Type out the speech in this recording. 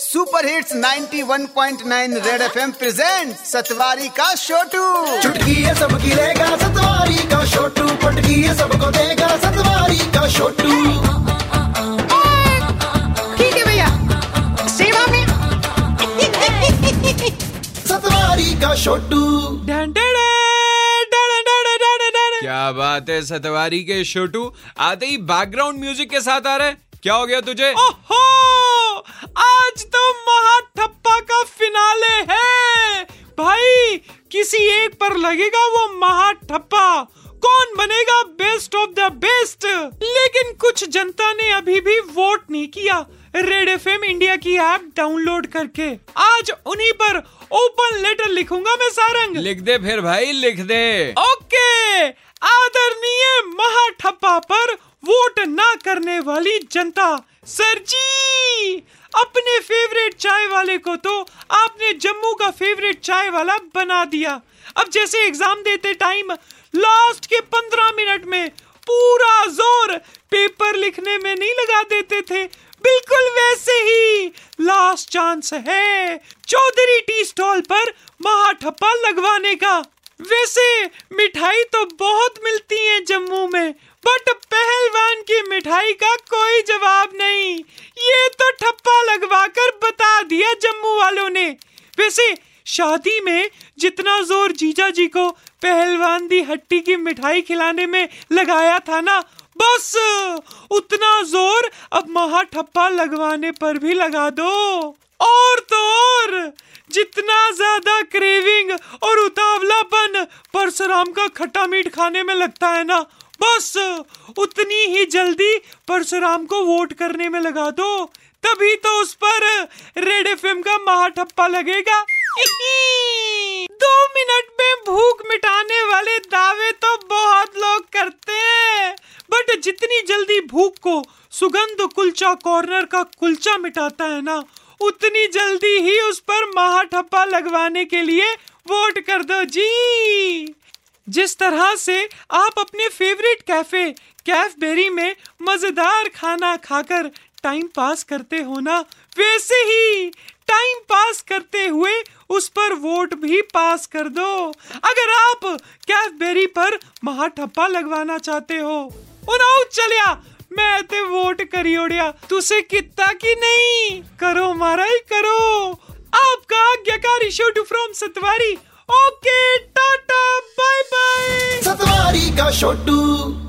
Super hits 91.9 red FM present Satwari का छोटू चुटकी है सबकी लेगा सतवारी का छोटू पटकी है सबको देगा सतवारी का छोटू ठीक है भैया। सेवा में सतवारी का छोटू क्या बात है सतवारी के छोटू आते ही बैकग्राउंड म्यूज़िक के साथ आ रहे क्या हो गया तुझे? ओहो! का फिनाले है। भाई किसी एक पर लगेगा वो महाठप्पा कौन बनेगा बेस्ट ऑफ़ द बेस्ट लेकिन कुछ जनता ने अभी भी वोट नहीं किया। रेड एफ़ इंडिया की ऐप डाउनलोड करके। आज उन्हीं पर ओपन लेटर लिखूँगा मैं सारंग। लिख दे फिर भाई लिख दे। ओके आदरणीय महाठप्पा पर वोट ना करने वाली जनता। सर जी, अपने फेवरेट चाय वाले को तो आपने जम्मू का फेवरेट चाय वाला बना दिया। अब जैसे एग्ज़ाम देते टाइम लास्ट के पंद्रह मिनट में पूरा ज़ोर पेपर लिखने में नहीं लगा देते थे। बिल्कुल वैसे ही लास्ट चांस है चौधरी टी स्टॉल पर महाठप्पा लगवाने का। वैसे मिठाई तो बहुत मिलती है जम्मू में बट की मिठाई का कोई जवाब नहीं। ये तो ठप्पा लगवाकर बता दिया जम्मू वालों ने। वैसे, शादी में जितना ज़ोर जीजा जी को पहलवान दी हट्टी की मिठाई खिलाने में लगाया था ना, बस उतना ज़ोर अब महा ठप्पा लगवाने पर भी लगा दो। और तो और, जितना ज़्यादा क्रेविंग और उतावलापन परशुराम का खट्टा मीठ खाने में लगता है ना बस, उतनी ही जल्दी परशुराम को वोट करने में लगा दो, तभी तो उस पर रेड एफएम का महाठप्पा लगेगा। दो मिनट में भूख मिटाने वाले दावे तो बहुत लोग करते हैं बट जितनी जल्दी भूख को सुगंध कुलचा कॉर्नर का कुलचा मिटाता है ना, उतनी जल्दी ही उस पर महाठप्पा लगवाने के लिए वोट कर दो, जी। जिस तरह से आप अपने फेवरेट कैफ़े कैफ बेरी में मज़ेदार खाना खाकर टाइम पास करते हो ना, वैसे ही टाइम पास करते हुए उस पर वोट भी पास कर दो। अगर आप कैफ बेरी पर महाठप्पा लगवाना चाहते हो, उनाऊ चलिया, मैं ते वोट करी ओड़िया। तुसे कितना की नहीं? करो माराई करो। आपका आज्ञाकारी Shotu from Satwari. Okay tata. Bye bye Satwari का छोटू